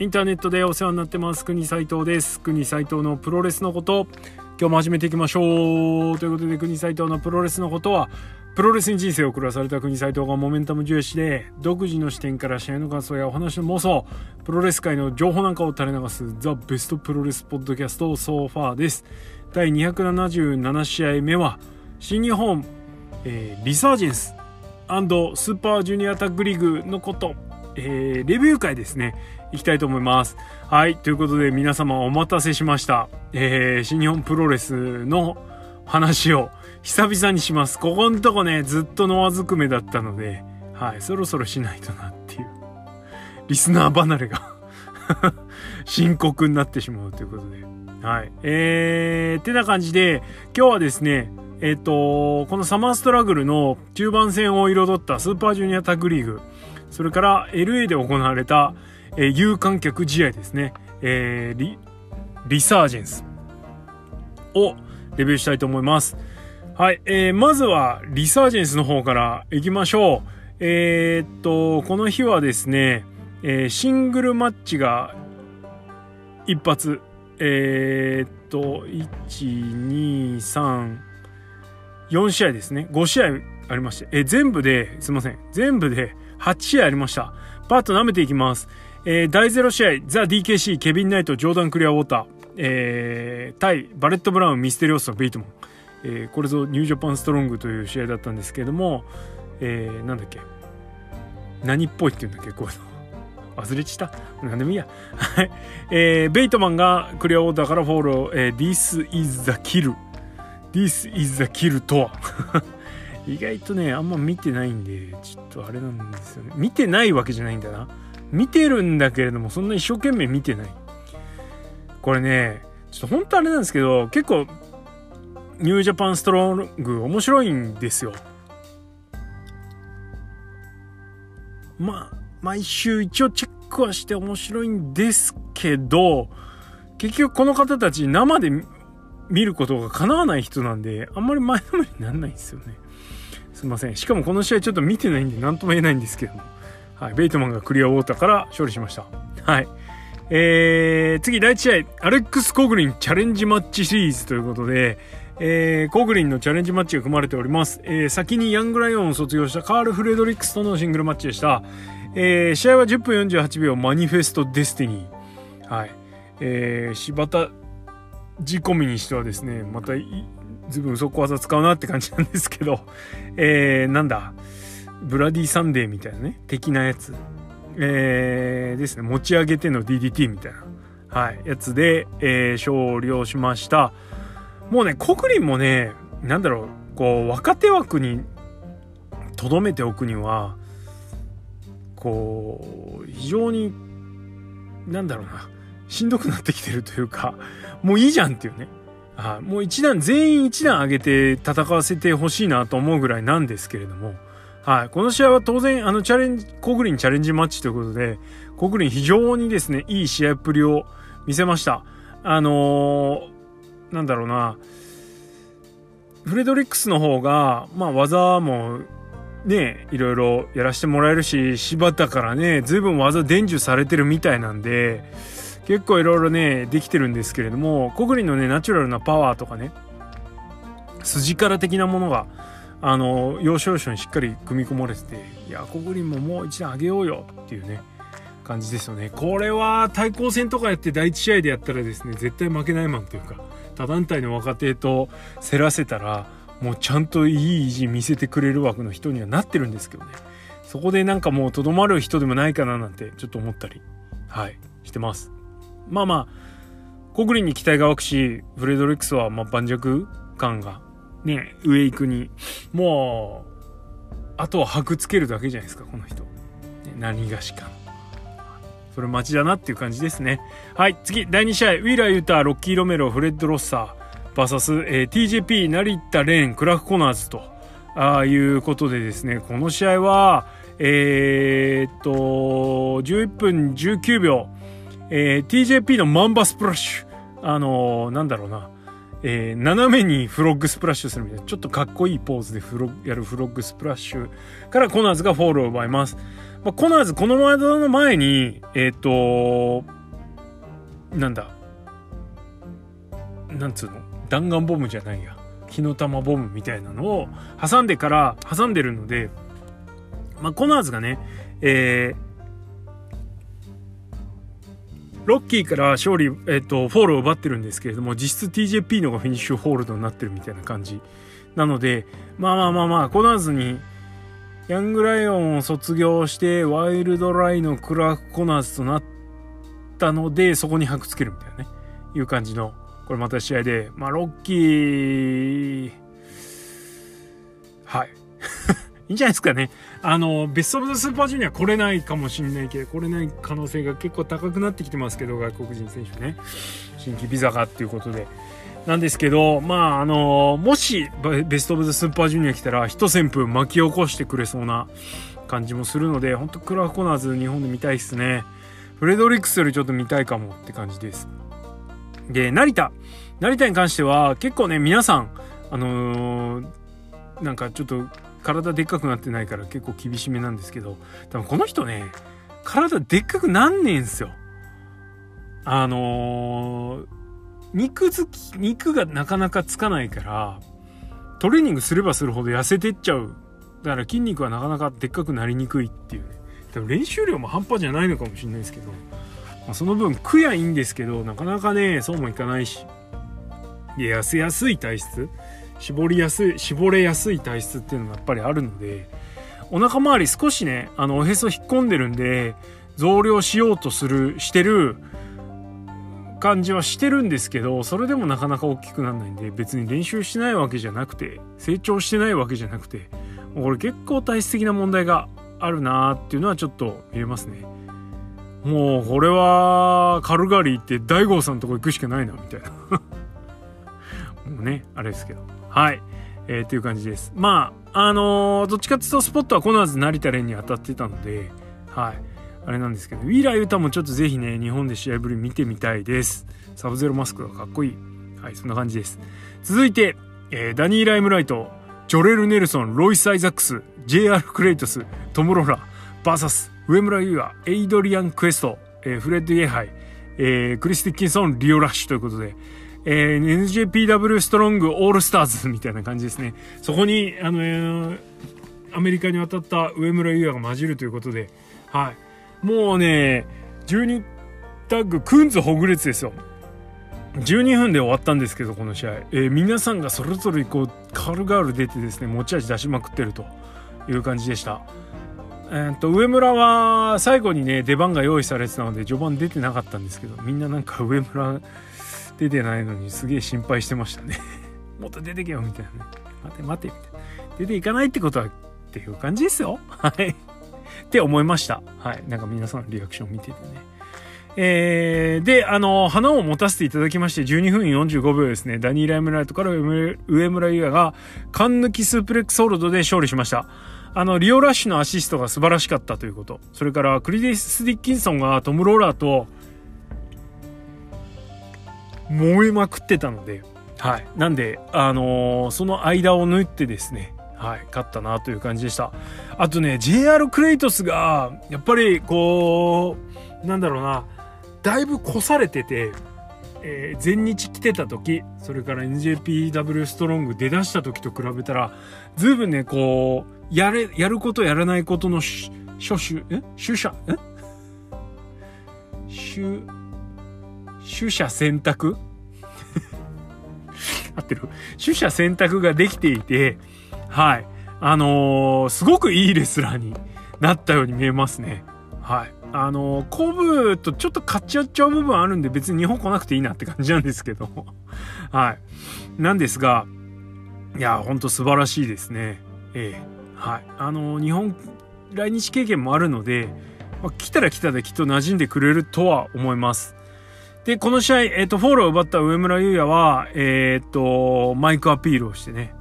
インターネットでお世話になってます国斉藤です。国斉藤のプロレスのこと今日も始めていきましょう。ということで国斉藤のプロレスのことはプロレスに人生を狂わされた国斉藤がモメンタム重視で独自の視点から試合の感想やお話の妄想プロレス界の情報なんかを垂れ流す the best プロレスポッドキャスト so far です。第277試合目は新日本、えー、 Resurgence スーパージュニアタッグリーグのことえー、レビュー会ですね、行きたいと思います。はい、ということで皆様お待たせしました。えー、新日本プロレスの話を久々にします。ここんとこね、ずっとノアずくめだったので、はい、そろそろしないとなっていう、リスナー離れが 深刻になってしまうということで。はい。えー、てな感じで、今日はですね、えっ、ー、と、このサマーストラグルの中盤戦を彩ったスーパージュニアタッグリーグ、それから LA で行われた、えー、有観客試合ですね、えー、リリサージェンスをレビューしたいと思います。はい、えー、まずはリサージェンスの方から行きましょう。えー、っと、この日はですね、えー、シングルマッチが一発、えー、っと、1、2、3、4試合ですね。5試合ありまして、え、全部で、すいません、全部で8試合ありました。パッと舐めていきます。えー、第0試合、ザ・ DKC、ケビン・ナイト、ジョーダン・クリア・ウォーター、えー、対バレット・ブラウン、ミステリオスのベイトモン。えー、これぞニュージャパンストロングという試合だったんですけれども、えー、なんだっけ。何っぽいって言うんだっけ、こういうの。忘れちった。何でもいいや。はい。えー、ベイトマンがクリアウォーターからフォロー、えー、This is the kill。This is the kill とは 意外とねあんま見てないんでちょっとあれなんですよね見てないわけじゃないんだな見てるんだけれどもそんな一生懸命見てないこれねちょっと本当あれなんですけど結構ニュージャパンストロング面白いんですよまあ毎週一応チェックはして面白いんですけど結局この方たち生で見ることが叶わない人なんであんまり前のめりにならないんですよねすいません。しかもこの試合ちょっと見てないんで何とも言えないんですけども。はい。ベイトマンがクリアウォーターから勝利しました。はい。えー、次第1試合、アレックス・コグリンチャレンジマッチシリーズということで、えー、コグリンのチャレンジマッチが組まれております。えー、先にヤングライオンを卒業したカール・フレドリックスとのシングルマッチでした。えー、試合は10分48秒マニフェスト・デスティニー。はい。えー、柴田仕込みにしてはですね、またずいぶん嘘小技使うなって感じなんですけど、えー、なんだ、ブラディサンデーみたいなね、的なやつ。えー、ですね、持ち上げての DDT みたいな、はい、やつで、えー、勝利をしました。もうね、コグリンもね、なんだろう、こう、若手枠に留めておくには、こう、非常に、なんだろうな、しんどくなってきてるというか、もういいじゃんっていうね。はい、もう一段、全員一段上げて戦わせてほしいなと思うぐらいなんですけれども、はい、この試合は当然、あの、チャレンジ、コグリンチャレンジマッチということで、コグリン非常にですね、いい試合っぷりを見せました。あのー、なんだろうな、フレドリックスの方が、まあ、技もね、いろいろやらせてもらえるし、柴田からね、随分技伝授されてるみたいなんで、結構いろいろねできてるんですけれどもコグリンのねナチュラルなパワーとかね筋から的なものがあの要所要所にしっかり組み込まれてていやコグリンももう一段上げようよっていうね感じですよね。これは対抗戦とかやって第1試合でやったらですね絶対負けないマンというか他団体の若手と競らせたらもうちゃんといい意地見せてくれる枠の人にはなってるんですけどね。そこでなんかもうとどまる人でもないかななんてちょっと思ったりはいしてます。まあまあ、コグリンに期待が湧くし、フレドリックスはま盤石感がね、上行くに、もう、あとは箔つけるだけじゃないですか、この人。ね、何がしか。それ待ちだなっていう感じですね。はい、次、第2試合、ウィーラー・ユーター、ロッキー・ロメロ、フレッド・ロッサー、VS、えー、TJP、成田・レーン、クラフ・コナーズと、ああいうことでですね、この試合は、えー、っと、11分19秒、えー、TJP のマンバスプラッシュ。あのー、なんだろうな。えー、斜めにフロッグスプラッシュするみたいな、ちょっとかっこいいポーズでフロやるフロッグスプラッシュからコナーズがフォールを奪います。まあ、コナーズこの前の前に、えっ、ー、と、なんだ、なんつうの？弾丸ボムじゃないや。火の玉ボムみたいなのを挟んでから、挟んでるので、まあ、コナーズがね、えー、ロッキーから勝利、えっ、と、フォールを奪ってるんですけれども、実質 TJP のがフィニッシュホールドになってるみたいな感じ。なので、まあまあまあまあ、コナーズに、ヤングライオンを卒業して、ワイルドライのクラーク・コナーズとなったので、そこに箔つけるみたいなね、いう感じの、これまた試合で、まあ、ロッキー、はい。いいんじゃないですかね。あの、ベストオブザスーパージュニア来れないかもしれないけど、来れない可能性が結構高くなってきてますけど、外国人選手ね。新規ビザがっていうことで。なんですけど、まあ、あの、もしベストオブザスーパージュニア来たら、一旋風巻き起こしてくれそうな感じもするので、本当クラーコナーズ日本で見たいですね。フレドリックスよりちょっと見たいかもって感じです。で、成田。成田に関しては、結構ね、皆さん、あのー、なんかちょっと体でっかくなってないから結構厳しめなんですけど、多分この人ね、体でっかくなんねえんすよ。あのー、肉好き、肉がなかなかつかないから、トレーニングすればするほど痩せてっちゃう。だから筋肉はなかなかでっかくなりにくいっていうね。多分練習量も半端じゃないのかもしれないですけど、まあ、その分食やいいんですけど、なかなかね、そうもいかないし。で、痩せやすい体質絞りやすい絞れやすい体質っていうのがやっぱりあるのでお腹周り少しねあのおへそ引っ込んでるんで増量しようとするしてる感じはしてるんですけどそれでもなかなか大きくならないんで別に練習してないわけじゃなくて成長してないわけじゃなくてこれ結構体質的な問題があるなーっていうのはちょっと見えますね。もうこれはカルガリーって大悟さんのとこ行くしかないなみたいな。もうねあれですけど。はい。えー、っていう感じです。まあ、あのー、どっちかっていうとスポットはコナーズ成田蓮に当たってたので、はい。あれなんですけど、ウィーラー・ユタもちょっとぜひね、日本で試合ぶり見てみたいです。サブゼロマスクがかっこいい。はい、そんな感じです。続いて、えー、ダニー・ライムライト、ジョレル・ネルソン、ロイス・アイザックス、JR クレイトス、トム・ローラ、バーサス、上村優也、エイドリアン・クエスト、えー、フレッド・イエハイ、えー、クリス・ディッキンソン、リオ・ラッシュということで、えー、NJPW ストロングオールスターズみたいな感じですね。そこに、あの、えー、アメリカに渡った上村優也が混じるということで、はい。もうね、12タッグ、クンズほぐれつですよ。12分で終わったんですけど、この試合。えー、皆さんがそれぞれこう、カルガール出てですね、持ち味出しまくってるという感じでした。えー、と、上村は最後にね、出番が用意されてたので、序盤出てなかったんですけど、みんななんか上村、出てないのにすげえ心配してましたね。もっと出てけよみたいな。ね待て待て。みたいな出ていかないってことはっていう感じですよ。はい。って思いました。はい。なんか皆さんのリアクション見ててね。えー、で、あの、花を持たせていただきまして、12分45秒ですね、ダニー・ライムライトから上村優也が、缶抜きスープレックスホールドで勝利しました。あの、リオラッシュのアシストが素晴らしかったということ。それから、クリディス・ディッキンソンがトム・ローラーと、燃えまくってたので、はい。なんで、あのー、その間を縫ってですね、はい、勝ったなという感じでした。あとね、JR クレイトスが、やっぱり、こう、なんだろうな、だいぶ越されてて、えー、全日来てた時、それから NJPW ストロング出だした時と比べたら、ずいぶんね、こう、やれ、やることやらないことの諸種、え主者、え主、取捨選択？合ってる取捨選択ができていて、はい。あのー、すごくいいレスラーになったように見えますね。はい。あのー、コブとちょっと勝っちゃっちゃう部分あるんで別に日本来なくていいなって感じなんですけど。はい。なんですが、いや、ほんと素晴らしいですね。ええはい。あのー、日本来日経験もあるので、ま、来たら来たできっと馴染んでくれるとは思います。で、この試合、えっ、ー、と、フォールを奪った上村優也は、えっ、ー、と、マイクアピールをしてね。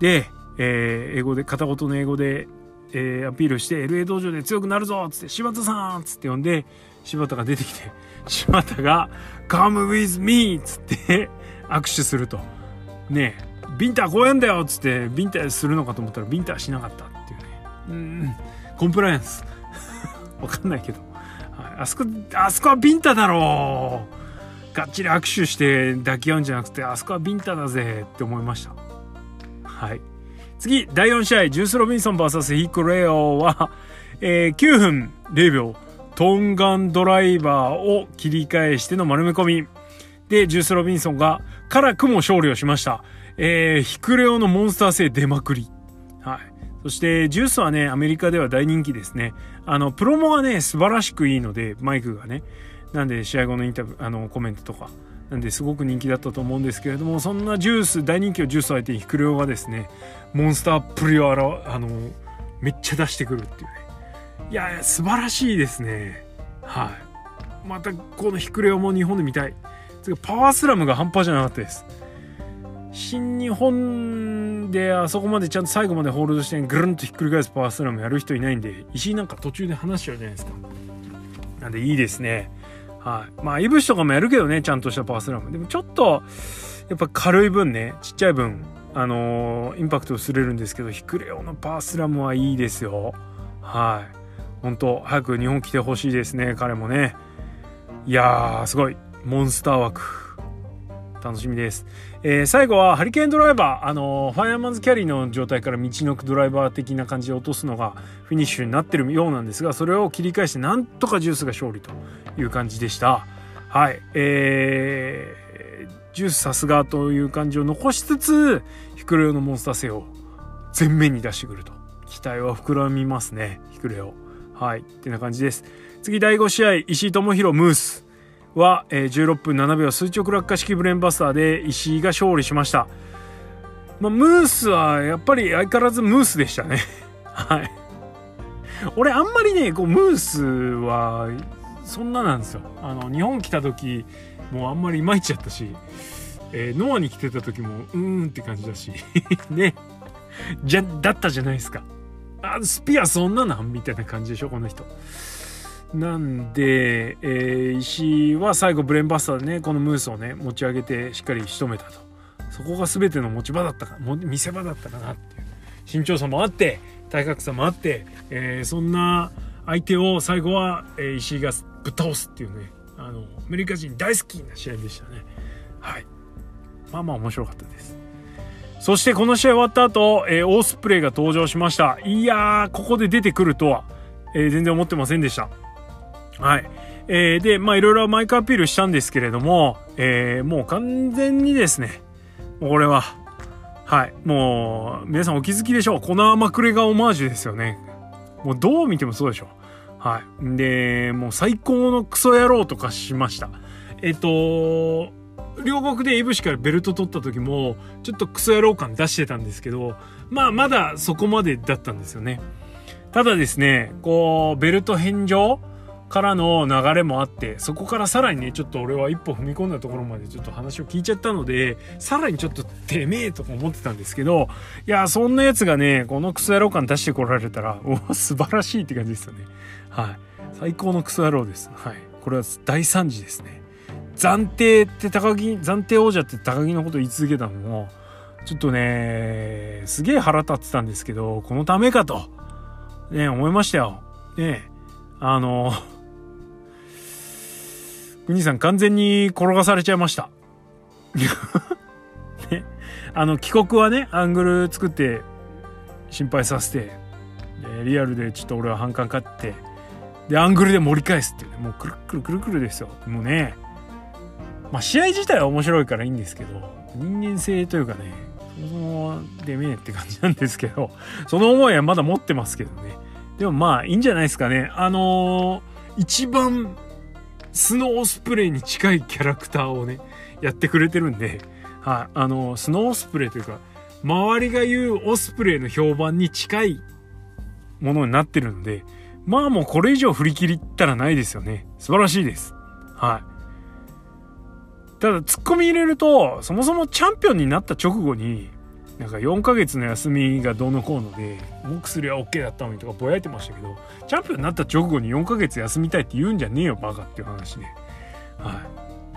で、えー、英語で、片言の英語で、えー、アピールして、LA 道場で強くなるぞつって、柴田さんつって呼んで、柴田が出てきて、柴田が、come with me! つって握手すると。ねえ、ビンターこうやんだよつって、ビンタするのかと思ったら、ビンタしなかったっていうね。うん、コンプライアンス。わかんないけど。あそこ、あそこはビンタだろうがっちり握手して抱き合うんじゃなくて、あそこはビンタだぜって思いました。はい。次、第4試合、ジュース・ロビンソン VS ヒーク・レオは、えー、9分0秒、トンガンドライバーを切り返しての丸め込み。で、ジュース・ロビンソンが辛くも勝利をしました。えー、ヒクレオのモンスター性出まくり。はい。そして、ジュースはね、アメリカでは大人気ですね。あの、プロモがね、素晴らしくいいので、マイクがね。なんで、試合後のインタビュー、あの、コメントとか。なんですごく人気だったと思うんですけれども、そんなジュース、大人気をジュース相手にヒクレオがですね、モンスタープリをあら、あの、めっちゃ出してくるっていうね。いや、素晴らしいですね。はい。また、このヒクレオも日本で見たい。パワースラムが半端じゃなかったです。新日本であそこまでちゃんと最後までホールドしてぐるんとひっくり返すパワースラムやる人いないんで石井なんか途中で話しちゃうじゃないですか。なんでいいですね。はい。まあいぶしとかもやるけどねちゃんとしたパワースラム。でもちょっとやっぱ軽い分ねちっちゃい分あのー、インパクト薄れるんですけどヒクレオのパワースラムはいいですよ。はい。本当早く日本来てほしいですね彼もね。いやーすごい。モンスター枠。楽しみです。えー、最後はハリケーンドライバー、あのー、ファイアマンズキャリーの状態から道のくドライバー的な感じで落とすのがフィニッシュになってるようなんですが、それを切り返してなんとかジュースが勝利という感じでした。はい。えー、ジュースさすがという感じを残しつつ、ヒクレオのモンスター性を前面に出してくると。期待は膨らみますね、ヒクレオ。はい。ってな感じです。次第5試合、石井智弘ムース。は、え、16分7秒垂直落下式ブレンバスターで石井が勝利しました。まあ、ムースはやっぱり相変わらずムースでしたね。はい。俺あんまりね、こうムースはそんななんですよ。あの、日本来た時もうあんまりいまいちやったし、えー、ノアに来てた時もうーんって感じだし、ね。じゃ、だったじゃないですか。あ、スピアそんななんみたいな感じでしょ、この人。なんで、えー、石井は最後ブレンバスターでねこのムースをね持ち上げてしっかり仕留めたと。そこが全ての持ち場だったか見せ場だったかなっていう。身長差もあって体格差もあって、えー、そんな相手を最後は、えー、石井がぶっ倒すっていうねあのアメリカ人大好きな試合でしたね。はい。まあまあ面白かったです。そしてこの試合終わった後、えー、オースプレイが登場しました。いやーここで出てくるとは、えー、全然思ってませんでした。はい。えー、で、まあいろいろマイクアピールしたんですけれども、えー、もう完全にですね、これは、はい、もう、皆さんお気づきでしょう。この甘くれがオマージュですよね。もうどう見てもそうでしょう。はい。で、もう最高のクソ野郎とかしました。えっ、と、両国でイブシからベルト取った時も、ちょっとクソ野郎感出してたんですけど、まあまだそこまでだったんですよね。ただですね、こう、ベルト返上からの流れもあってそこからさらにねちょっと俺は一歩踏み込んだところまでちょっと話を聞いちゃったのでさらにちょっとてめえとか思ってたんですけどいやそんなやつがねこのクソ野郎感出してこられたらお素晴らしいって感じですよね。はい。最高のクソ野郎です。はい。これは大惨事ですね。暫定って高木暫定王者って高木のこと言い続けたのもちょっとねすげえ腹立ってたんですけどこのためかと。ね思いましたよ。ねあの国さん完全に転がされちゃいました。ね。あの、帰国はね、アングル作って心配させて、リアルでちょっと俺は反感買って、で、アングルで盛り返すっていうね、もうくるくるくるくるですよ。もうね、まあ試合自体は面白いからいいんですけど、人間性というかね、そもそもでめえって感じなんですけど、その思いはまだ持ってますけどね。でもまあいいんじゃないですかね。あのー、一番スノースプレーに近いキャラクターをね、やってくれてるんで、はい、あの、スノースプレーというか、周りが言うオスプレイの評判に近いものになってるんで、まあもうこれ以上振り切りったらないですよね。素晴らしいです。はい。ただ、突っ込み入れると、そもそもチャンピオンになった直後に、なんか4ヶ月の休みがどうのこうので、もう薬は OK だったのにとかぼやいてましたけど、チャンピオンになった直後に4ヶ月休みたいって言うんじゃねえよ、バカっていう話で。は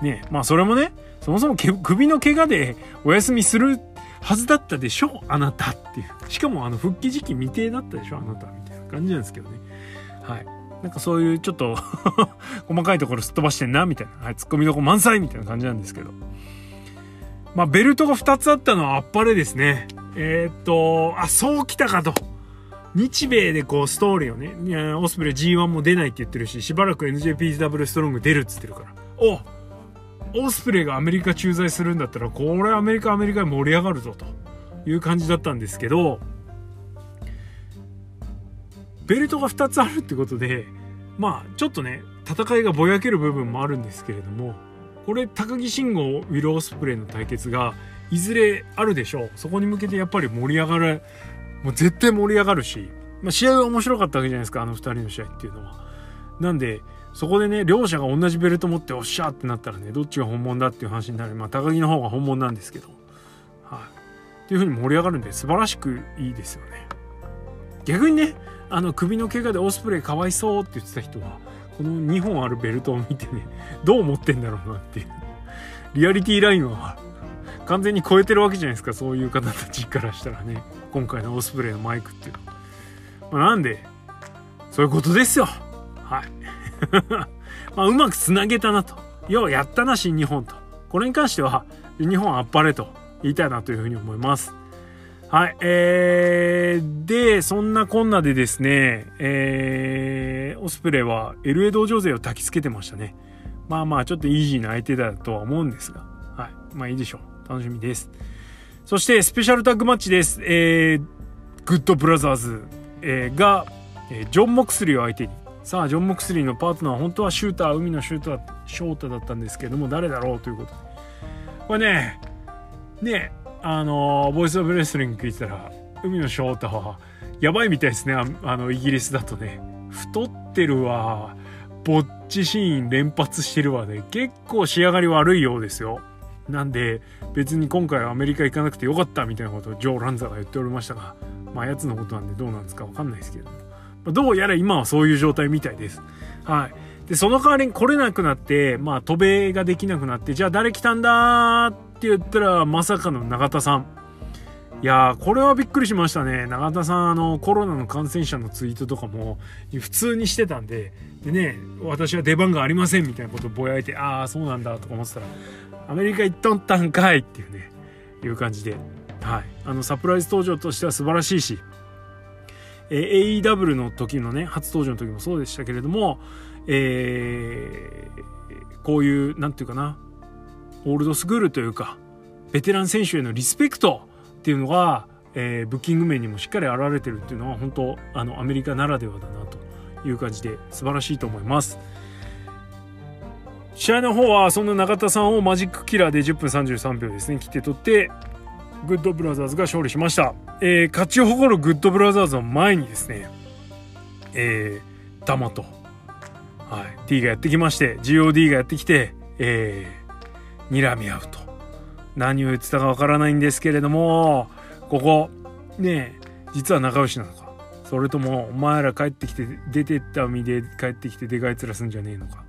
い。ねまあそれもね、そもそも首の怪我でお休みするはずだったでしょあなたっていう。しかもあの復帰時期未定だったでしょあなたみたいな感じなんですけどね。はいなんかそういうちょっと 細かいところすっ飛ばしてんなみたいな、はい、ツッコミどこ満載みたいな感じなんですけどまあベルトが2つあったのはあっぱれですね。えー、っとあそうきたかと。日米でこうストーリーをねオスプレイ G1 も出ないって言ってるししばらく NJPW ストロング出るっつってるから。おオスプレイがアメリカ駐在するんだったらこれアメリカアメリカ盛り上がるぞと。いう感じだったんですけどベルトが2つあるってことでまあちょっとね戦いがぼやける部分もあるんですけれどもこれ高木慎吾ウィル・オスプレイの対決がいずれあるでしょう。そこに向けてやっぱり盛り上がるもう絶対盛り上がるし、まあ、試合は面白かったわけじゃないですかあの2人の試合っていうのは。なんでそこでね両者が同じベルト持っておっしゃってなったらねどっちが本物だっていう話になる。まあ高木の方が本物なんですけど。はい。っていう風に盛り上がるんで素晴らしくいいですよね。逆にねあの首の怪我でオスプレイかわいそうって言ってた人はこの2本あるベルトを見てね どう思ってんだろうなっていう。リアリティラインは完全に超えてるわけじゃないですかそういう方たちからしたらね。今回のオスプレイのマイクっていうの。は、まあ、なんでそういうことですよ。はい。まあうまくつなげたなと。ようやったな新日本と。これに関しては日本あっぱれと言いたいなというふうに思います。はい。えー、で、そんなこんなでですね、えー、オスプレイは LA 道場勢を焚きつけてましたね。まあまあ、ちょっとイージーな相手だとは思うんですが、はい。まあいいでしょう。楽しみです。そして、スペシャルタッグマッチです。えー、グッドブラザーズ、えー、が、えー、ジョン・モクスリーを相手に、さあ、ジョン・モクスリーのパートナーは本当はシューター、海のシューター、ショータだったんですけども、誰だろうということで。これね、ね、あのボイス・オブ・レスリング聞いてたら海野翔太はやばいみたいですね。あのイギリスだとね。太ってるわ。ぼっちシーン連発してるわね。結構仕上がり悪いようですよ。なんで別に今回はアメリカ行かなくてよかったみたいなことをジョー・ランザが言っておりましたがまあやつのことなんでどうなんですかわかんないですけども。どうやら今はそういう状態みたいです。はい。でその代わりに来れなくなってまあ渡米ができなくなってじゃあ誰来たんだって言ったらまさかの永田さん。いやーこれはびっくりしましたね。永田さんあのコロナの感染者のツイートとかも普通にしてたんででね私は出番がありませんみたいなことをぼやいてああそうなんだとか思ってたらアメリカ行っとったんかいっていうねいう感じで。はい。あのサプライズ登場としては素晴らしいしえ、AEW の時のね初登場の時もそうでしたけれどもえー、こういう何て言うかなオールドスクールというかベテラン選手へのリスペクトっていうのが、えー、ブッキング面にもしっかり現れてるっていうのは本当あのアメリカならではだなという感じで素晴らしいと思います。試合の方はそんな永田さんをマジックキラーで10分33秒ですね切って取ってグッドブラザーズが勝利しました、えー、勝ち誇るグッドブラザーズの前にですねえー、タマと、はい、T がやってきまして GOD がやってきて、えー、睨み合うと。何を言ってたかわからないんですけれどもここね実は仲良しなのか。それともお前ら帰ってきて出てった身で帰ってきてでかい面すんじゃねえのか。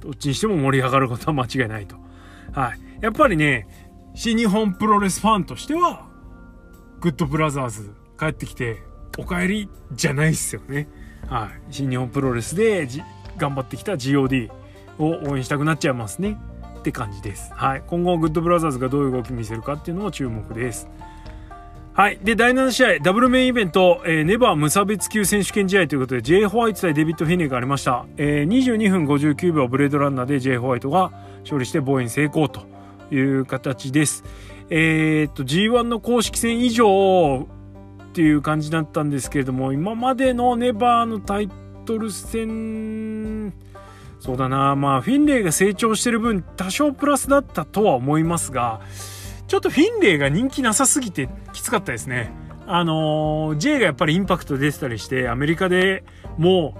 どっちにしても盛り上がることは間違いないと。はい。やっぱりね新日本プロレスファンとしてはグッドブラザーズ帰ってきてお帰りじゃないっすよね。はい。新日本プロレスで頑張ってきた GOD を応援したくなっちゃいますねって感じです。はい。今後、グッドブラザーズがどういう動き見せるかっていうのも注目です。はい。で、第7試合、ダブルメインイベント、えー、ネバー無差別級選手権試合ということで、J. ホワイト対デビッド・フィネがありました。えー、22分59秒ブレードランナーで J. ホワイトが勝利して防衛成功という形です。えー、っと、G1 の公式戦以上っていう感じだったんですけれども、今までのネバーのタイトル戦、そうだな。まあフィンレイが成長してる分多少プラスだったとは思いますがちょっとフィンレイが人気なさすぎてきつかったですね。あの、J がやっぱりインパクト出てたりしてアメリカでも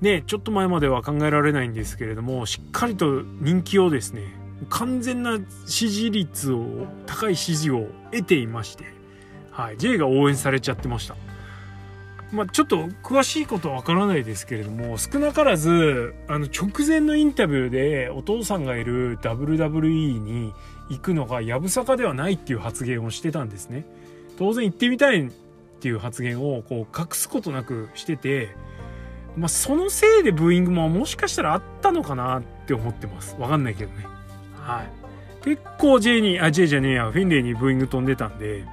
うねちょっと前までは考えられないんですけれどもしっかりと人気をですね完全な支持率を高い支持を得ていまして、はい、J が応援されちゃってました。まあ、ちょっと詳しいことはわからないですけれども少なからずあの直前のインタビューでお父さんがいる WWE に行くのがやぶさかではないっていう発言をしてたんですね当然行ってみたいっていう発言をこう隠すことなくしててまあ、そのせいでブーイングももしかしたらあったのかなって思ってます。わかんないけどね。はい。結構 J に、あ、J じゃねえや、フィンレイにブーイング飛んでたんで、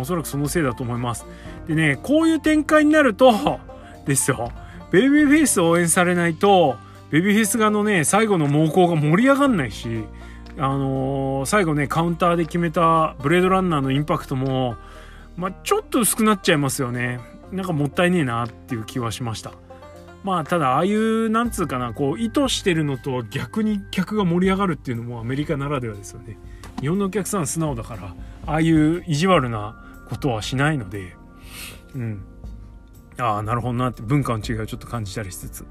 おそらくそのせいだと思います。でね、こういう展開になると、ですよ。ベイビーフェイス応援されないと、ベビーフェイス側のね、最後の猛攻が盛り上がんないし、あのー、最後ね、カウンターで決めたブレードランナーのインパクトも、まあ、ちょっと薄くなっちゃいますよね。なんかもったいねえなっていう気はしました。まあただああいうなんつうかなこう意図してるのと逆に客が盛り上がるっていうのもアメリカならではですよね日本のお客さん素直だからああいう意地悪なことはしないのでうん。ああなるほどなって文化の違いをちょっと感じたりしつつ。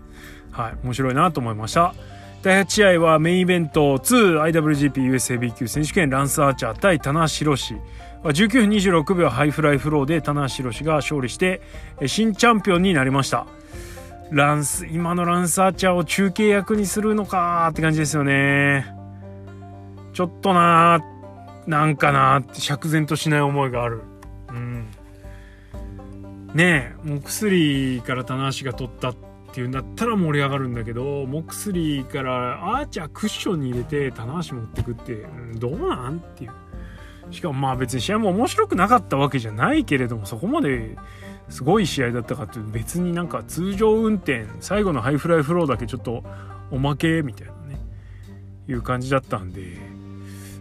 はい。面白いなと思いました。第8試合はメインイベント 2IWGPUSAB 級選手権ランス・アーチャー対棚橋弘至19分26秒ハイフライフローで棚橋弘至が勝利して新チャンピオンになりました。ランス、今のランスアーチャーを中継役にするのかって感じですよね。ちょっとななんかなって釈然としない思いがある。ねえ、もう薬から棚橋が取ったっていうんだったら盛り上がるんだけど、もう薬からアーチャークッションに入れて棚橋持ってくって、うん、どうなんっていう。しかもまあ別に試合も面白くなかったわけじゃないけれども、そこまですごい試合だったかっていう別になんか通常運転最後のハイフライフローだけちょっとおまけみたいなねいう感じだったんで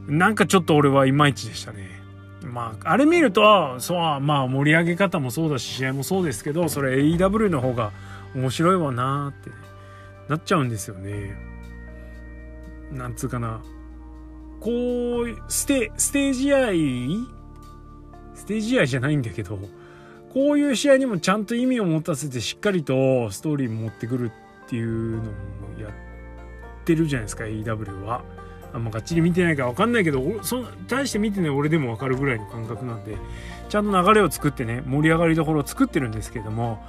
なんかちょっと俺はいまいちでしたねまああれ見るとそうまあ盛り上げ方もそうだし試合もそうですけどそれ AEW の方が面白いわなってなっちゃうんですよねなんつうかなこうステステージ愛ステージ愛じゃないんだけどこういう試合にもちゃんと意味を持たせてしっかりとストーリー持ってくるっていうのもやってるじゃないですか AEW は。あんまがっちり見てないから分かんないけどそ大して見てない俺でも分かるぐらいの感覚なんでちゃんと流れを作ってね盛り上がりどころを作ってるんですけども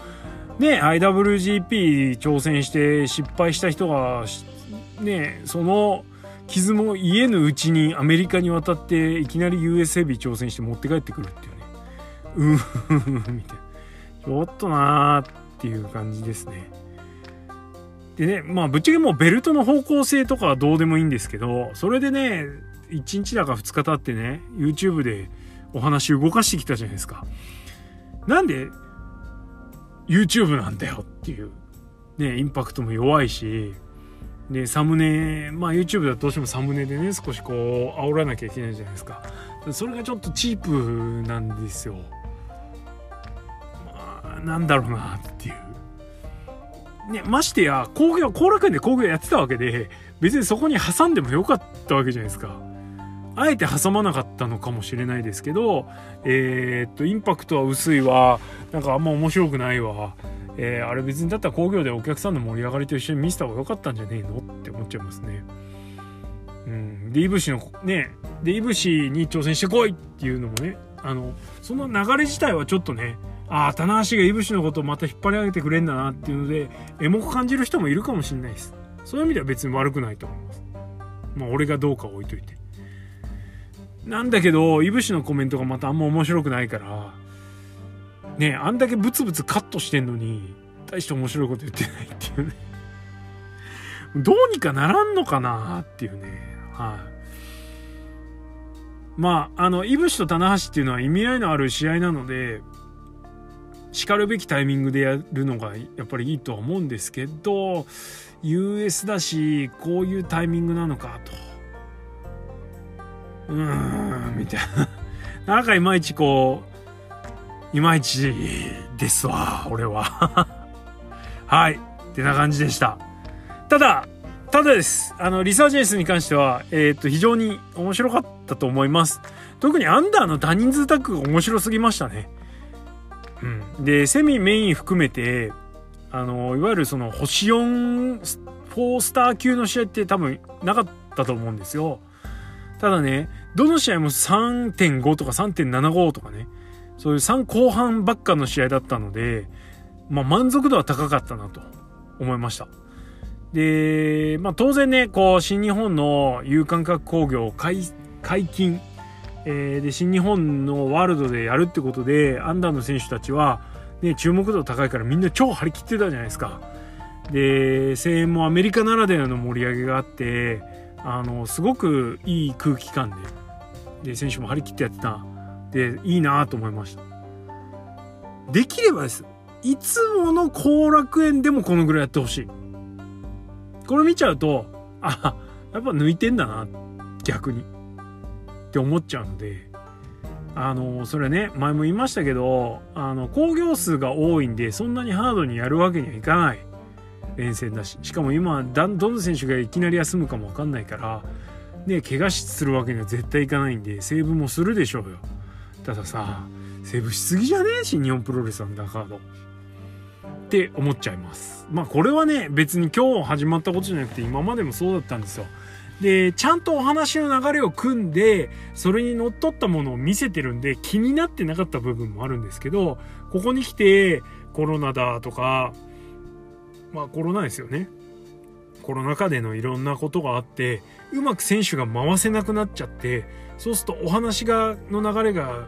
ね IWGP 挑戦して失敗した人がねその傷も癒えぬうちにアメリカに渡っていきなり US ヘビー挑戦して持って帰ってくるっていうね。うーみたいな。ちょっとなーっていう感じですね。でねまあぶっちゃけもうベルトの方向性とかはどうでもいいんですけどそれでね1日だか2日経ってね YouTube でお話動かしてきたじゃないですか。なんで YouTube なんだよっていうねインパクトも弱いしでサムネまあ YouTube だとどうしてもサムネでね少しこう煽らなきゃいけないじゃないですか。それがちょっとチープなんですよ。まあなんだろうなっていう。ね、ましてや、工業、後楽園で工業やってたわけで、別にそこに挟んでもよかったわけじゃないですか。あえて挟まなかったのかもしれないですけど、えー、っと、インパクトは薄いわ、なんかあんま面白くないわ、えー、あれ別にだったら工業でお客さんの盛り上がりと一緒に見せた方が良かったんじゃねえのって思っちゃいますね。うん。で、いぶしの、ね、で、いぶしに挑戦してこいっていうのもね、あの、その流れ自体はちょっとね、ああ、棚橋がいぶしのことをまた引っ張り上げてくれんだなっていうので、エモく感じる人もいるかもしれないです。そういう意味では別に悪くないと思います。まあ、俺がどうか置いといて。なんだけど、いぶしのコメントがまたあんま面白くないから、ねあんだけブツブツカットしてんのに、大して面白いこと言ってないっていうね。どうにかならんのかなっていうね。はい、まあ、あの、いぶしと棚橋っていうのは意味合いのある試合なので、しかるべきタイミングでやるのがやっぱりいいとは思うんですけど US だしこういうタイミングなのかと。うーんみたいな。なんかいまいちこういまいちですわ俺は。はいってな感じでした。ただただです。あのリサージェイスに関しては、えー、と非常に面白かったと思います。特にアンダーの多人数タッグが面白すぎましたね、でセミメイン含めてあのいわゆるその星4 4スター級の試合って多分なかったと思うんですよ。ただねどの試合も3.5とか3.75とかねそういう3後半ばっかの試合だったので、まあ、満足度は高かったなと思いました。で、まあ、当然ねこう新日本の有感覚工業解解禁えー、で新日本のワールドでやるってことでアンダーの選手たちはね、注目度高いからみんな超張り切ってたじゃないですか。で、声援もアメリカならではの盛り上げがあって、あの、すごくいい空気感で、で、選手も張り切ってやってた。で、いいなと思いました。できればです。いつもの後楽園でもこのぐらいやってほしい。これ見ちゃうと、あ、やっぱ抜いてんだな、逆に。って思っちゃうので、あの、それね、前も言いましたけど、あの、工業数が多いんで、そんなにハードにやるわけにはいかない連戦だし、しかも今、どの選手がいきなり休むかもわかんないから、ね、怪我するわけには絶対いかないんで、セーブもするでしょうよ。たださ、セーブしすぎじゃね？えし、日本プロレスアンダーカード。って思っちゃいます。まあこれはね、別に今日始まったことじゃなくて今までもそうだったんですよ。で、ちゃんとお話の流れを組んで、それにのっとったものを見せてるんで、気になってなかった部分もあるんですけど、ここに来て、コロナだとか、まあコロナですよね。コロナ禍でのいろんなことがあって、うまく選手が回せなくなっちゃって、そうするとお話が、の流れが、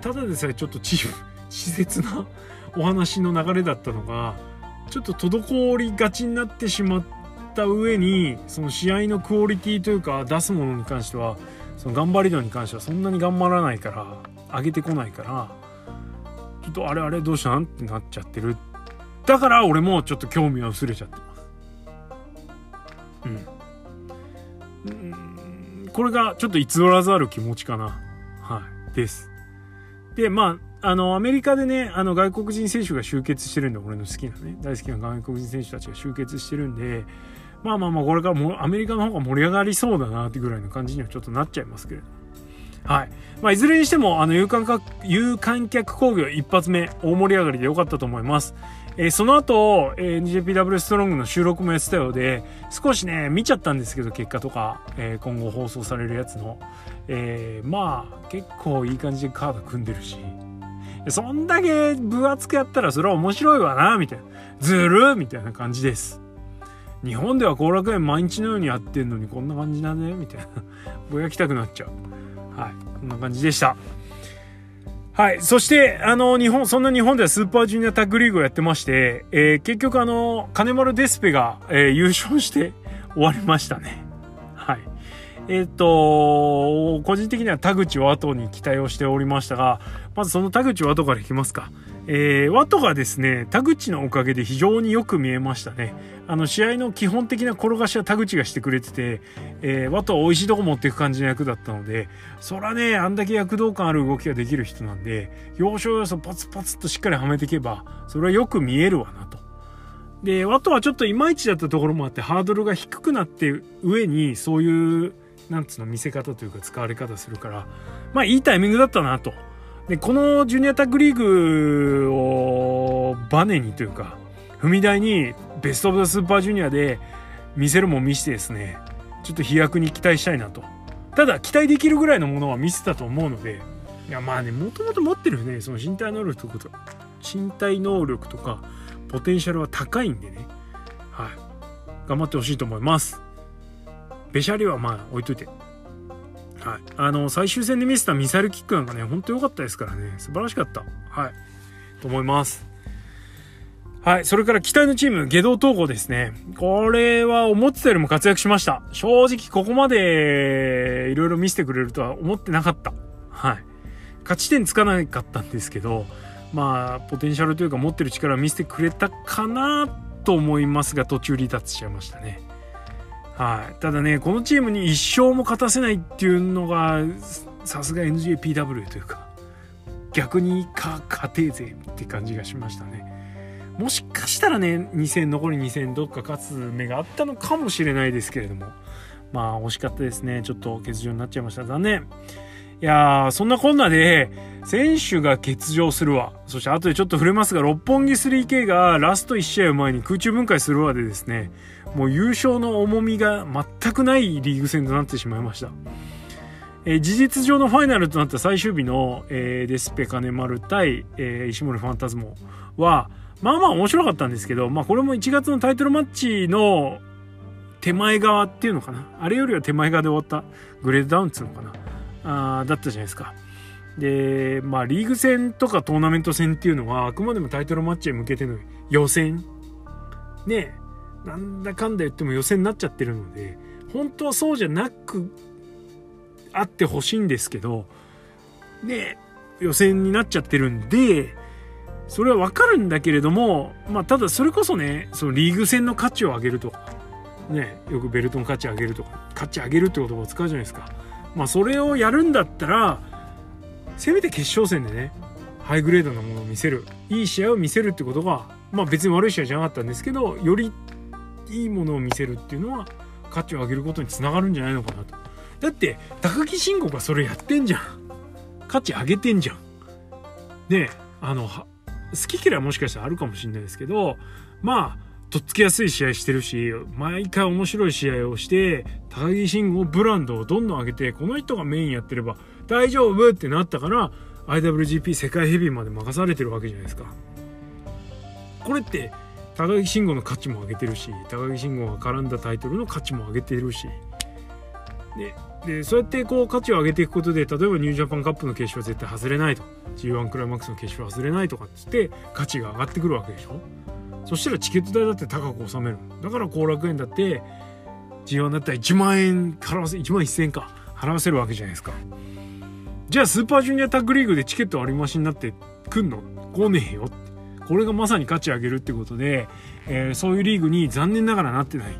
ただでさえちょっと 稚拙なお話の流れだったのが、ちょっと滞りがちになってしまって、った上にその試合のクオリティというか出すものに関してはその頑張り度に関してはそんなに頑張らないから上げてこないからちょっとあれあれどうしたんってなっちゃってる。だから俺もちょっと興味は薄れちゃってます。うん。これがちょっと偽らざる気持ちかな。はい。です。でまああのアメリカでねあの外国人選手が集結してるんで俺の好きなね大好きな外国人選手たちが集結してるんでまあまあまあ、これからもアメリカの方が盛り上がりそうだなってぐらいの感じにはちょっとなっちゃいますけれど。はい。まあ、いずれにしても、あの、有観客、有観客工業一発目、大盛り上がりで良かったと思います。えー、その後、えー、NJPW ストロングの収録もやってたようで、少しね、見ちゃったんですけど、結果とか、えー、今後放送されるやつの。えー、まあ、結構いい感じでカード組んでるし、そんだけ分厚くやったらそれは面白いわな、みたいな。ずるみたいな感じです。日本では後楽園毎日のようにやってんのにこんな感じだねみたいな。ぼやきたくなっちゃう。はい。こんな感じでした。はい。そしてあの日本そんな日本ではスーパージュニアタッグリーグをやってまして、えー、結局あの金丸デスペが、えー、優勝して 終わりましたね。はい。えっ、と個人的には田口ワトに期待をしておりましたがまずその田口ワトからいきますか。えー、ワトがですね、田口のおかげで非常によく見えましたね。あの、試合の基本的な転がしは田口がしてくれてて、えー、ワトは美味しいとこ持っていく感じの役だったので、そらね、あんだけ躍動感ある動きができる人なんで、要所要所パツパツとしっかりはめていけば、それはよく見えるわなと。で、ワトはちょっといまいちだったところもあって、ハードルが低くなって上に、そういう、なんつうの、見せ方というか使われ方するから、まあいいタイミングだったなと。で、このジュニアタッグリーグをバネにというか、踏み台にベストオブザスーパージュニアで見せるも見してですね、ちょっと飛躍に期待したいなと。ただ、期待できるぐらいのものは見せたと思うので、いや、まあね、もともと持ってるね、その身体能力とか、身体能力とか、ポテンシャルは高いんでね、はい。頑張ってほしいと思います。ベシャリはまあ置いといて。はい。あの、最終戦で見せたミサイルキックなんかね、ほんと良かったですからね、素晴らしかった。はい。と思います。はい。それから期待のチーム、下道統合ですね。これは思ってたよりも活躍しました。正直ここまでいろいろ見せてくれるとは思ってなかった。はい。勝ち点つかなかったんですけど、まあ、ポテンシャルというか持ってる力を見せてくれたかなと思いますが、途中離脱しちゃいましたね。はい、ただねこのチームに1勝も勝たせないっていうのがさすが NJPW というか逆にか勝てぜって感じがしましたね。もしかしたらね2戦残り2戦どっか勝つ目があったのかもしれないですけれども。まあ惜しかったですね。ちょっと欠場になっちゃいました。残念。いやーそんなこんなで選手が欠場するわそして後でちょっと触れますが六本木 3K がラスト1試合を前に空中分解するわでですねもう優勝の重みが全くないリーグ戦となってしまいました。えー、事実上のファイナルとなった最終日の、えー、デスペ金丸対、えー、石森ファンタズモは、まあまあ面白かったんですけど、まあこれも1月のタイトルマッチの手前側っていうのかな。あれよりは手前側で終わったグレードダウンっていうのかな。あだったじゃないですか。でまあリーグ戦とかトーナメント戦っていうのはあくまでもタイトルマッチへ向けての予選ねなんだかんだ言っても予選になっちゃってるので本当はそうじゃなくあってほしいんですけどね予選になっちゃってるんでそれはわかるんだけれどもまあただそれこそねそのリーグ戦の価値を上げるとかねよくベルトの価値上げるとか価値上げるって言葉を使うじゃないですかまあそれをやるんだったらせめて決勝戦でねハイグレードなものを見せる。いい試合を見せるってことがまあ別に悪い試合じゃなかったんですけどよりいいものを見せるっていうのは価値を上げることにつながるんじゃないのかなと。だって高木慎吾がそれやってんじゃん。価値上げてんじゃん。ねあの好き嫌いもしかしたらあるかもしれないですけどまあとっつきやすい試合してるし毎回面白い試合をして高木慎吾ブランドをどんどん上げてこの人がメインやってれば大丈夫ってなったから IWGP 世界ヘビーまで任されてるわけじゃないですか。これって高木慎吾の価値も上げてるし高木慎吾が絡んだタイトルの価値も上げてるし。ででそうやってこう価値を上げていくことで例えばニュージャパンカップの決勝は絶対外れないと。G1 クライマックスの決勝は外れないとかっつって価値が上がってくるわけでしょ。そしたらチケット代だって高く収める。だから後楽園だって G1 だったら1万円払わせ1万1000円か払わせるわけじゃないですか。じゃあスーパージュニアタッグリーグでチケット割り増しになってくんの？来ねえよって。これがまさに価値上げるってことで、えー、そういうリーグに残念ながらなってない。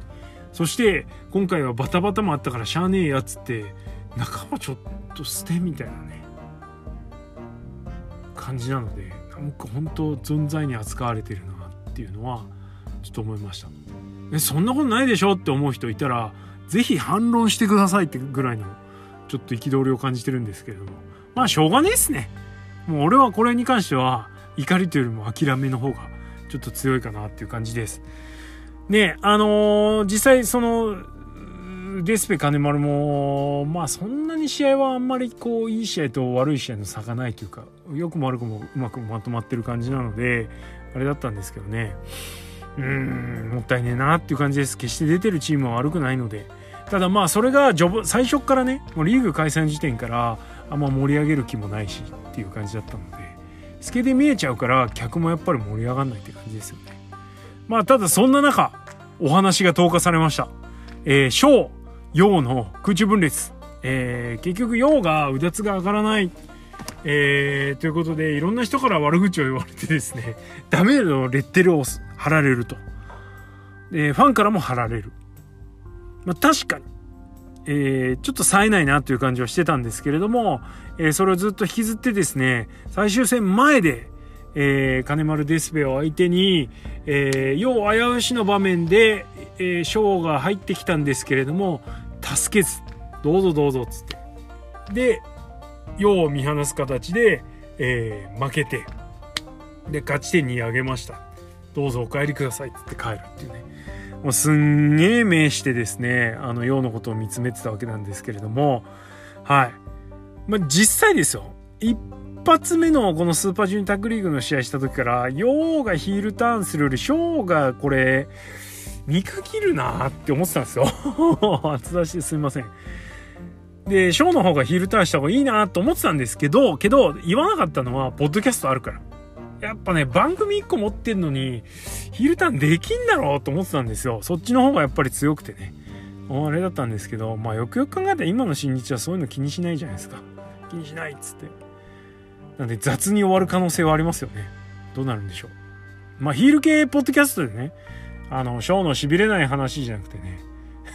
そして今回はバタバタもあったからしゃあねえやつって仲間ちょっと捨てみたいなね感じなのでなんか本当存在に扱われてるな。っていうのはちょっと思いました。えそんなことないでしょって思う人いたら是非反論してくださいってぐらいのちょっと憤りを感じてるんですけれども。まあしょうがねえっすね。もう俺はこれに関しては怒りというよりも諦めの方がちょっと強いかなっていう感じです。ねあのー、実際そのデスペ金丸もまあそんなに試合はあんまりこういい試合と悪い試合の差がないというか良くも悪くもうまくまとまってる感じなのであれだったんですけどね。うんもったいねえなっていう感じです。決して出てるチームは悪くないので。ただまあそれが序最初からねもうリーグ開催時点からあんま盛り上げる気もないしっていう感じだったので。スケで見えちゃうから客もやっぱり盛り上がんないって感じですよね。まあただそんな中お話が投下されました。えー、小陽の空中分裂。えー、結局陽がうだつが上がらない。えー、ということでいろんな人から悪口を言われてですね ダメのレッテルを貼られると。でファンからも貼られる。まあ確かに。えー、ちょっと冴えないなという感じはしてたんですけれども、えー、それをずっと引きずってですね最終戦前で、えー、金丸デスペを相手に、えー、要危うしの場面で、えー、ショーが入ってきたんですけれども助けずどうぞどうぞっつって。で世を見放す形で、えー、負けてで勝ち点に上げました。どうぞお帰りくださいって帰るっていうね。もうすんげえ名してですねあの陽のことを見つめてたわけなんですけれども。はい。まあ実際ですよ。一発目のこのスーパージュニタッグリーグの試合した時から陽がヒールターンするよりショーがこれ見限るなって思ってたんですよ。初出しですみません。で、ショーの方がヒールターンした方がいいなと思ってたんですけど、けど、言わなかったのは、ポッドキャストあるから。やっぱね、番組1個持ってんのに、ヒールターンできんだろうと思ってたんですよ。そっちの方がやっぱり強くてね。あれだったんですけど、まあよくよく考えたら今の新日はそういうの気にしないじゃないですか。気にしないっつって。なんで雑に終わる可能性はありますよね。どうなるんでしょう。まあヒール系ポッドキャストでね、あの、ショーの痺れない話じゃなくてね、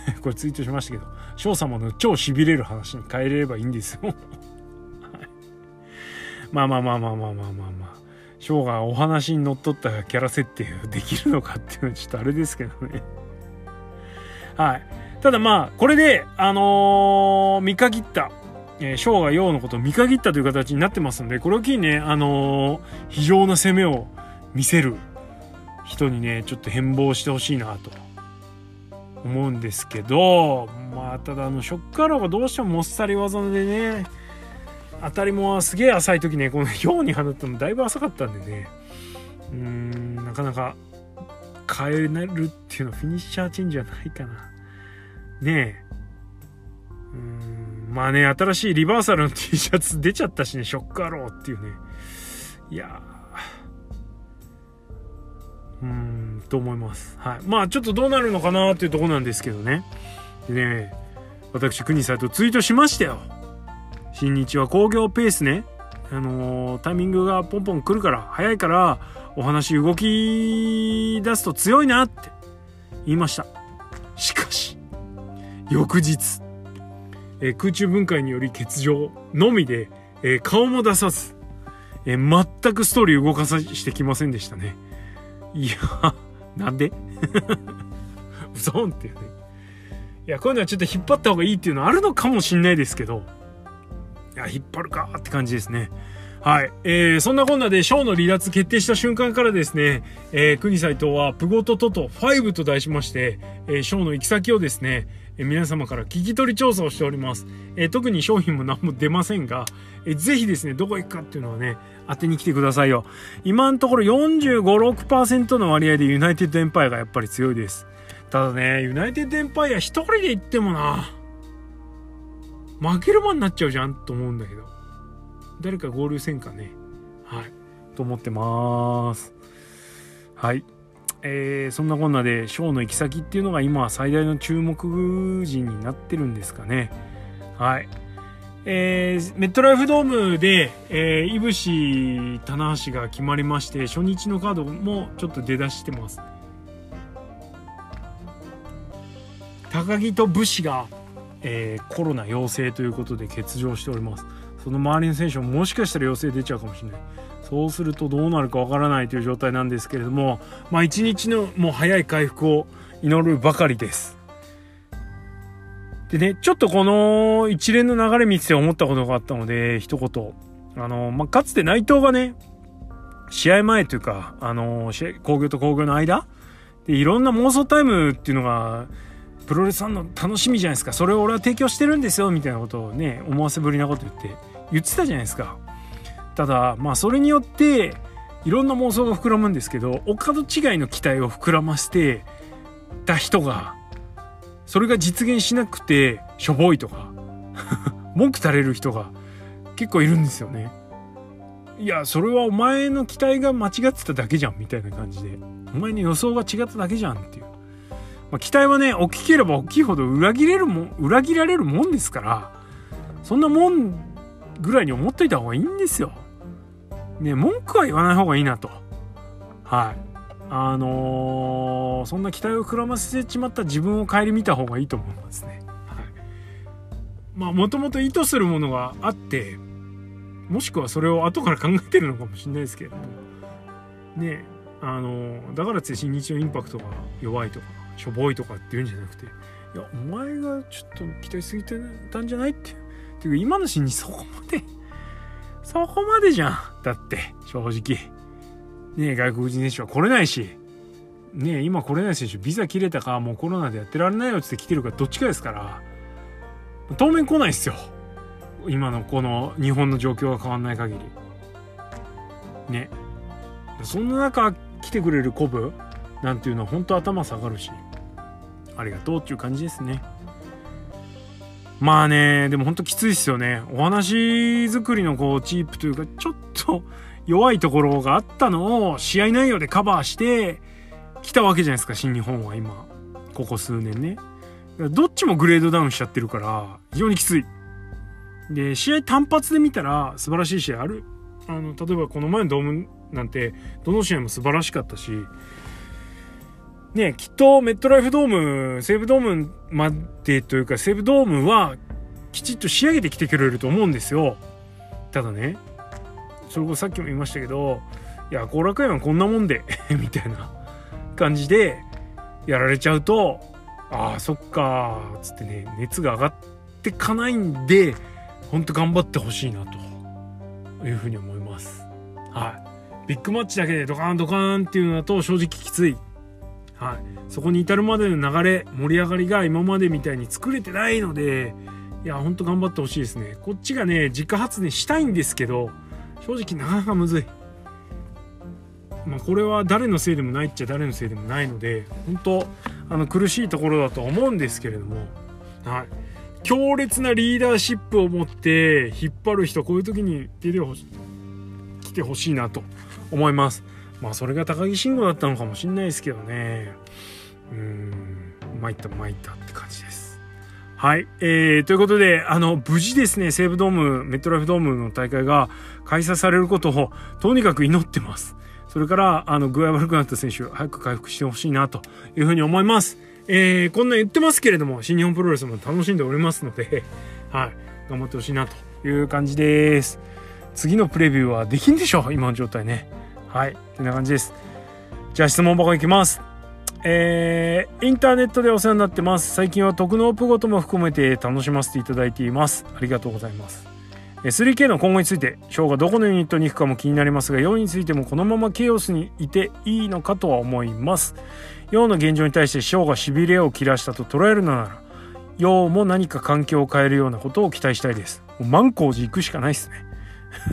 これツイートしましたけど、翔様の超しびれる話に変えれればいいんですよ はい、まあまあまあまあまあまあまあまあ。翔がお話にのっとったキャラ設定できるのかっていうのはちょっとあれですけどね。はい。ただまあ、これで、あのー、見限った、えー、翔が陽のことを見限ったという形になってますので、これを機にね、あのー、非常な攻めを見せる人にね、ちょっと変貌してほしいなと思うんですけどまあただあのショッカーローがどうしてももっさり技でね当たりもすげえ浅い時ねこの4に放ったのだいぶ浅かったんでね。うーんなかなか変えるっていうのはフィニッシャーチェンジはないかな。ねえ。うんまあね、新しいリバーサルの T シャツ出ちゃったしね、ショックアローっていうね。いや、うん、と思います。はい。まあちょっとどうなるのかなっていうとこなんですけどね。でね、私、国さんとツイートしましたよ。新日は工業ペースね。あのータイミングがポンポン来るから、早いから、お話動き出すと強いなって言いました。しかし、翌日、えー空中分解により欠場のみで、えー顔も出さず、え全くストーリー動かさしてきませんでしたね。いや、なんで？うそんっていうね。いや、こういうのはちょっと引っ張った方がいいっていうのはあるのかもしんないですけど、いや、引っ張るかって感じですね。はい。えー、そんなこんなで、ショーの離脱決定した瞬間からですね、えー、国斎藤は、プゴトトト5と題しまして、えー、ショーの行き先をですね、え皆様から聞き取り調査をしております。え特に商品も何も出ませんが、えーぜひですね、どこ行くかっていうのはね、当てに来てくださいよ。今のところ45、6%の割合でユナイテッドエンパイアがやっぱり強いです。ただね、ユナイテッドエンパイア一人で行ってもな、負ける間になっちゃうじゃんと思うんだけど。誰か合流せんかね。はい。と思ってます。はい。えー、そんなこんなで、ショーの行き先っていうのが今は最大の注目人になってるんですかね。はい。えー、メットライフドームで、えー、いぶし、棚橋が決まりまして、初日のカードもちょっと出だしてます。高木と武士が、えーコロナ陽性ということで欠場しております。その周りの選手ももしかしたら陽性出ちゃうかもしれない。そうするとどうなるかわからないという状態なんですけれども、まあ一日のもう早い回復を祈るばかりです。でね、ちょっとこの一連の流れ見て思ったことがあったので、一言。あの、まあ、かつて内藤がね、試合前というか、あの、工業と工業の間で、いろんな妄想タイムっていうのが、プロレスファンの楽しみじゃないですか。それを俺は提供してるんですよ、みたいなことをね、思わせぶりなこと言って、言ってたじゃないですか。ただ、まあ、それによって、いろんな妄想が膨らむんですけど、お門違いの期待を膨らませてた人が、それが実現しなくて、しょぼいとか、文句垂れる人が結構いるんですよね。いや、それはお前の期待が間違ってただけじゃん、みたいな感じで。お前の予想が違っただけじゃんっていう。まあ、期待はね、大きければ大きいほど裏切れるも、裏切られるもんですから、そんなもんぐらいに思っといた方がいいんですよ。ね、文句は言わない方がいいなと。はい。あのーそんな期待を膨らませてしまった自分を顧みた方がいいと思いますね。はい。まあ、もともと意図するものがあって、もしくはそれを後から考えてるのかもしれないですけれども。ねあのーだからって新日のインパクトが弱いとか、しょぼいとかっていうんじゃなくて、いや、お前がちょっと期待しすぎてたんじゃないって。ていうか、今の新日そこまで、そこまでじゃん。だって、正直。ね、外国人選手は来れないし、ね、今来れない選手、ビザ切れたか、もうコロナでやってられないよって来てるか、どっちかですから、当面来ないっすよ。今のこの日本の状況が変わんない限り。ね。そんな中、来てくれるコブなんていうのは本当頭下がるし、ありがとうっていう感じですね。まあね、でも本当きついっすよね。お話作りのこう、チープというか、ちょっと弱いところがあったのを試合内容でカバーしてきたわけじゃないですか、新日本は今。ここ数年ね。どっちもグレードダウンしちゃってるから、非常にきつい。で、試合単発で見たら素晴らしい試合ある。あの、例えばこの前のドームなんて、どの試合も素晴らしかったし、ね、きっとメットライフドーム、西武ドームまでというか、西武ドームはきちっと仕上げてきてくれると思うんですよ。ただね、それこそさっきも言いましたけど、いや、後楽園はこんなもんで、みたいな感じでやられちゃうと、ああ、そっか、つってね、熱が上がってかないんで、ほんと頑張ってほしいな、というふうに思います。はい。ビッグマッチだけでドカーンドカーンっていうのだと正直きつい。はい。そこに至るまでの流れ、盛り上がりが今までみたいに作れてないので、いや、ほんと頑張ってほしいですね。こっちがね、自家発電したいんですけど、正直なかなかむずい。まあ、これは誰のせいでもないっちゃ誰のせいでもないので、本当あの苦しいところだとは思うんですけれども、はい。強烈なリーダーシップを持って引っ張る人こういう時に出てほし来てほしいなと思いますまあそれが高木慎吾だったのかもしんないですけどねうん参った参ったって感じですはい。えー、ということで、あの、無事ですね、西武ドーム、メットライフドームの大会が開催されることを、とにかく祈ってます。それから、あの、具合悪くなった選手、早く回復してほしいな、というふうに思います。えー、こんな言ってますけれども、新日本プロレスも楽しんでおりますので、はい、頑張ってほしいな、という感じです。次のプレビューはできんでしょう今の状態ね。はい、こんな感じです。じゃあ質問箱いきます。えー、インターネットでお世話になってます。最近は特納プごとも含めて楽しませていただいています。ありがとうございます。3K の今後について、ショーがどこのユニットに行くかも気になりますが、4についてもこのままケイオスにいていいのかとは思います。4の現状に対してショーがしびれを切らしたと捉えるのなら、陽も何か環境を変えるようなことを期待したいです。もう万光寺行くしかないですね。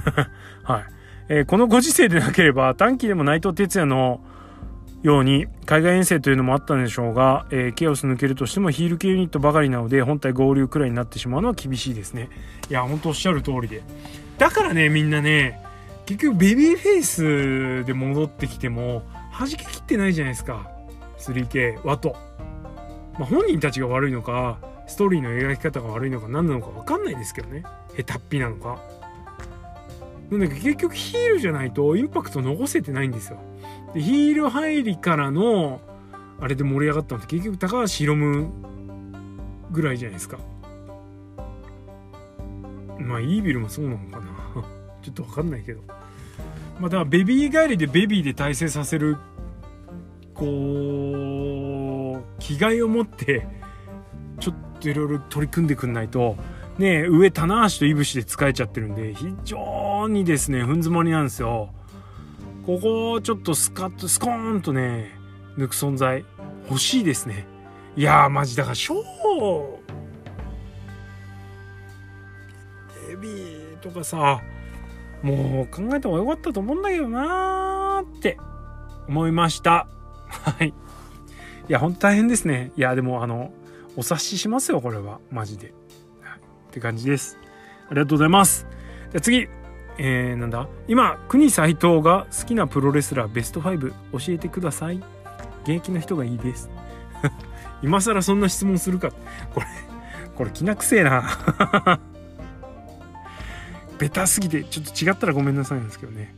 はい。えー、このご時世でなければ短期でも内藤哲也のように海外遠征というのもあったんでしょうが、えー、ケオス抜けるとしてもヒール系ユニットばかりなので本体合流くらいになってしまうのは厳しいですね。いやほんとおっしゃる通りで。だからねみんなね結局ベビーフェイスで戻ってきても弾けきってないじゃないですか。3K ワト、まあ、本人たちが悪いのかストーリーの描き方が悪いのか何なのか分かんないですけどね。下手っぴなのか。なんだけど結局ヒールじゃないとインパクト残せてないんですよ。でヒール入りからのあれで盛り上がったのって結局高橋宏夢ぐらいじゃないですか。まあイービルもそうなのかな。ちょっと分かんないけど。まあだからベビー帰りでベビーで体制させるこう気概を持ってちょっといろいろ取り組んでくんないと。ね上棚橋といぶしで使えちゃってるんで非常にですねふん詰まりなんですよ。ここをちょっとスカッとスコーンとね抜く存在。欲しいですね。いやーマジだからショー。デビーとかさもう考えた方が良かったと思うんだけどなーって思いました。はい。いやほんと大変ですね。いやでもあのお察ししますよこれは。マジで、って感じです。ありがとうございます。じゃ次。えー、なんだ？今国斎藤が好きなプロレスラーベスト5教えてください。現役の人がいいです。今更そんな質問するか。これこれきなくせえな。ベタすぎてちょっと違ったらごめんなさいなんですけどね。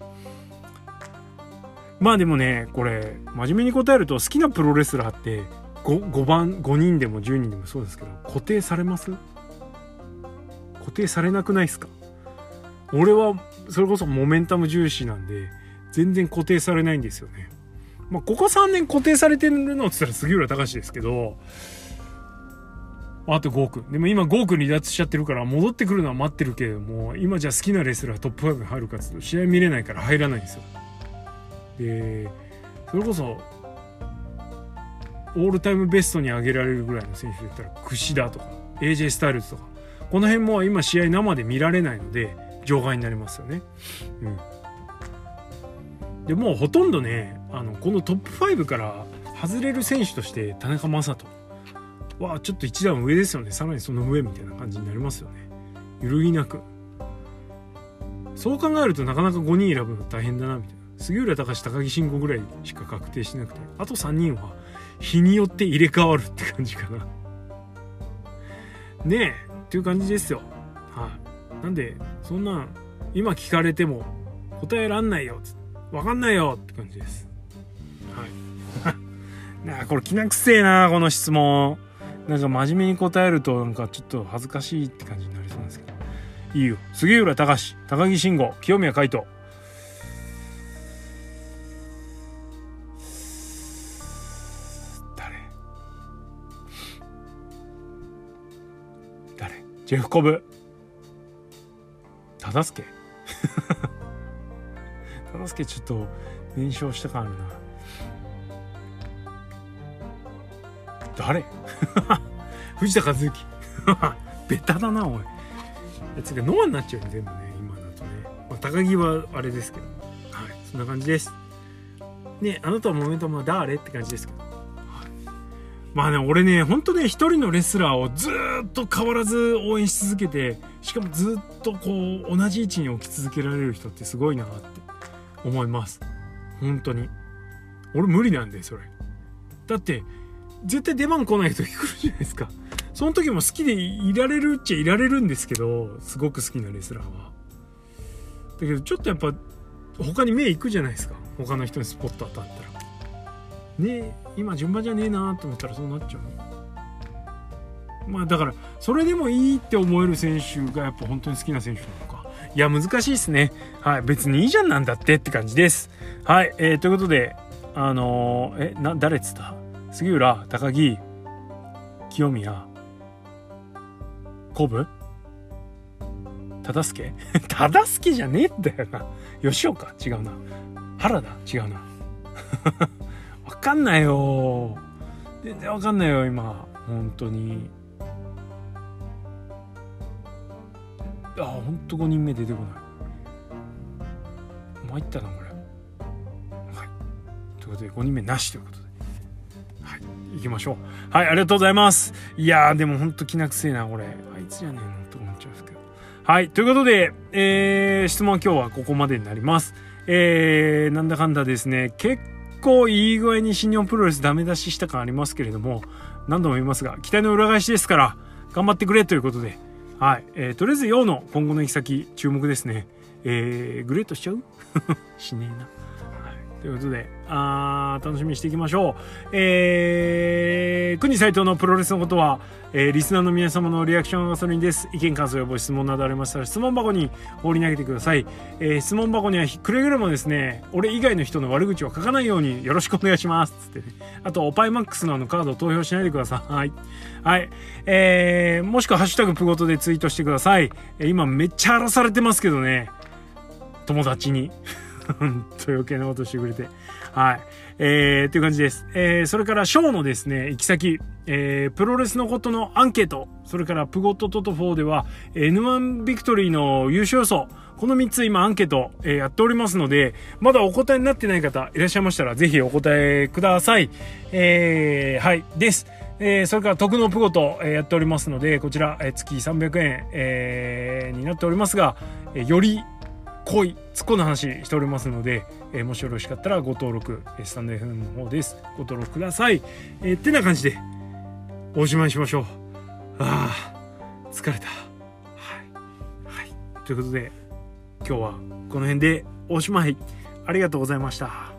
まあでもねこれ真面目に答えると好きなプロレスラーって 5, 5番5人でも10人でもそうですけど固定されます？固定されなくないですか？俺はそれこそモメンタム重視なんで全然固定されないんですよね。まあ、ここ3年固定されてるのって言ったら杉浦隆ですけどあと5億でも今5億離脱しちゃってるから戻ってくるのは待ってるけれども今じゃ好きなレスラートップ5に入るかっていうと試合見れないから入らないんですよ。でそれこそオールタイムベストに上げられるぐらいの選手で言ったら櫛田とか AJ スタイルズとかこの辺も今試合生で見られないので場外になりますよね。うん、でもうほとんどねあのこのトップ5から外れる選手として田中将人はちょっと一段上ですよねさらにその上みたいな感じになりますよね。揺るぎなく。そう考えるとなかなか5人選ぶの大変だなみたいな。杉浦隆高木慎吾ぐらいしか確定しなくてあと3人は日によって入れ替わるって感じかな。ねえっていう感じですよ。はい、なんでそんなん今聞かれても答えらんないよわかんないよって感じです。はい。なあこれきなくせえなこの質問。なんか真面目に答えるとなんかちょっと恥ずかしいって感じになりそうなんですけど。いいよ。杉浦隆高木慎吾清宮海斗。誰？誰？ジェフコブ。忠助。忠助ちょっと燃焼した感あるな。誰？藤田和幸 ベタだなおい。つかノアになっちゃうよ全部ね今だとね、まあ、高木はあれですけど。はいそんな感じです。ねあなたはモメント誰？って感じですけど、まあね俺ねほんとね一人のレスラーをずっと変わらず応援し続けてしかもずっとこう同じ位置に置き続けられる人ってすごいなって思います。本当に。俺無理なんでそれ。だって絶対出番来ない時来るじゃないですか。その時も好きでいられるっちゃいられるんですけどすごく好きなレスラーは。だけどちょっとやっぱ他に目いくじゃないですか。他の人にスポット当たったら。ね今順番じゃねえなと思ったらそうなっちゃう。まあだからそれでもいいって思える選手がやっぱ本当に好きな選手なのか。いや難しいですね。はい別にいいじゃんなんだってって感じです。はい、えー、ということであのー、えな誰っつった？杉浦高木清宮古武忠助 忠助じゃねえんだよな。吉岡？違うな。原田？違うな。わかんないよ。全然わかんないよ今。本当に。あほんと5人目出てこない。参ったなこれ。はい。ということで5人目なしということで。はい。行きましょう。はいありがとうございます。いやでもほんときな臭いなこれ。あいつじゃねえのと思っちゃうんですけど。はいということで、えー、質問は今日はここまでになります。えー、なんだかんだですね結構いい具合に新日本プロレスダメ出しした感ありますけれども何度も言いますが期待の裏返しですから頑張ってくれということではい。えー、とりあえず、陽の今後の行き先、注目ですね。えー、グレートしちゃう？しねえな。ということで、あ楽しみにしていきましょう。えー、国斎藤のプロレスのことは、えー、リスナーの皆様のリアクションガソリンです。意見、感想、やご質問などありましたら、質問箱に放り投げてください。えー、質問箱にはくれぐれもですね、俺以外の人の悪口を書かないようによろしくお願いします。つってね。あと、オパイマックスのあのカードを投票しないでください。はい。はい。えー、もしくはハッシュタグプゴトでツイートしてください。えー、今めっちゃ荒らされてますけどね。友達に。ほんと余計なことしてくれて。はい。えー、という感じです。えー、それからショーのですね、行き先、えー、プロレスのことのアンケート、それからプゴットトト4では、N1 ビクトリーの優勝予想、この3つ今アンケート、えー、やっておりますので、まだお答えになってない方いらっしゃいましたら、ぜひお答えください。えー、はい、です。えー、それから徳のプゴと、えー、やっておりますので、こちら、えー、月300円、えー、になっておりますが、えー、より濃い突っ込んだ話しておりますので、えー、もしよろしかったらご登録スタンド FM の方です。ご登録ください、えー、ってな感じでおしまいしましょう。あ疲れた。はい、はい、ということで今日はこの辺でおしまい。ありがとうございました。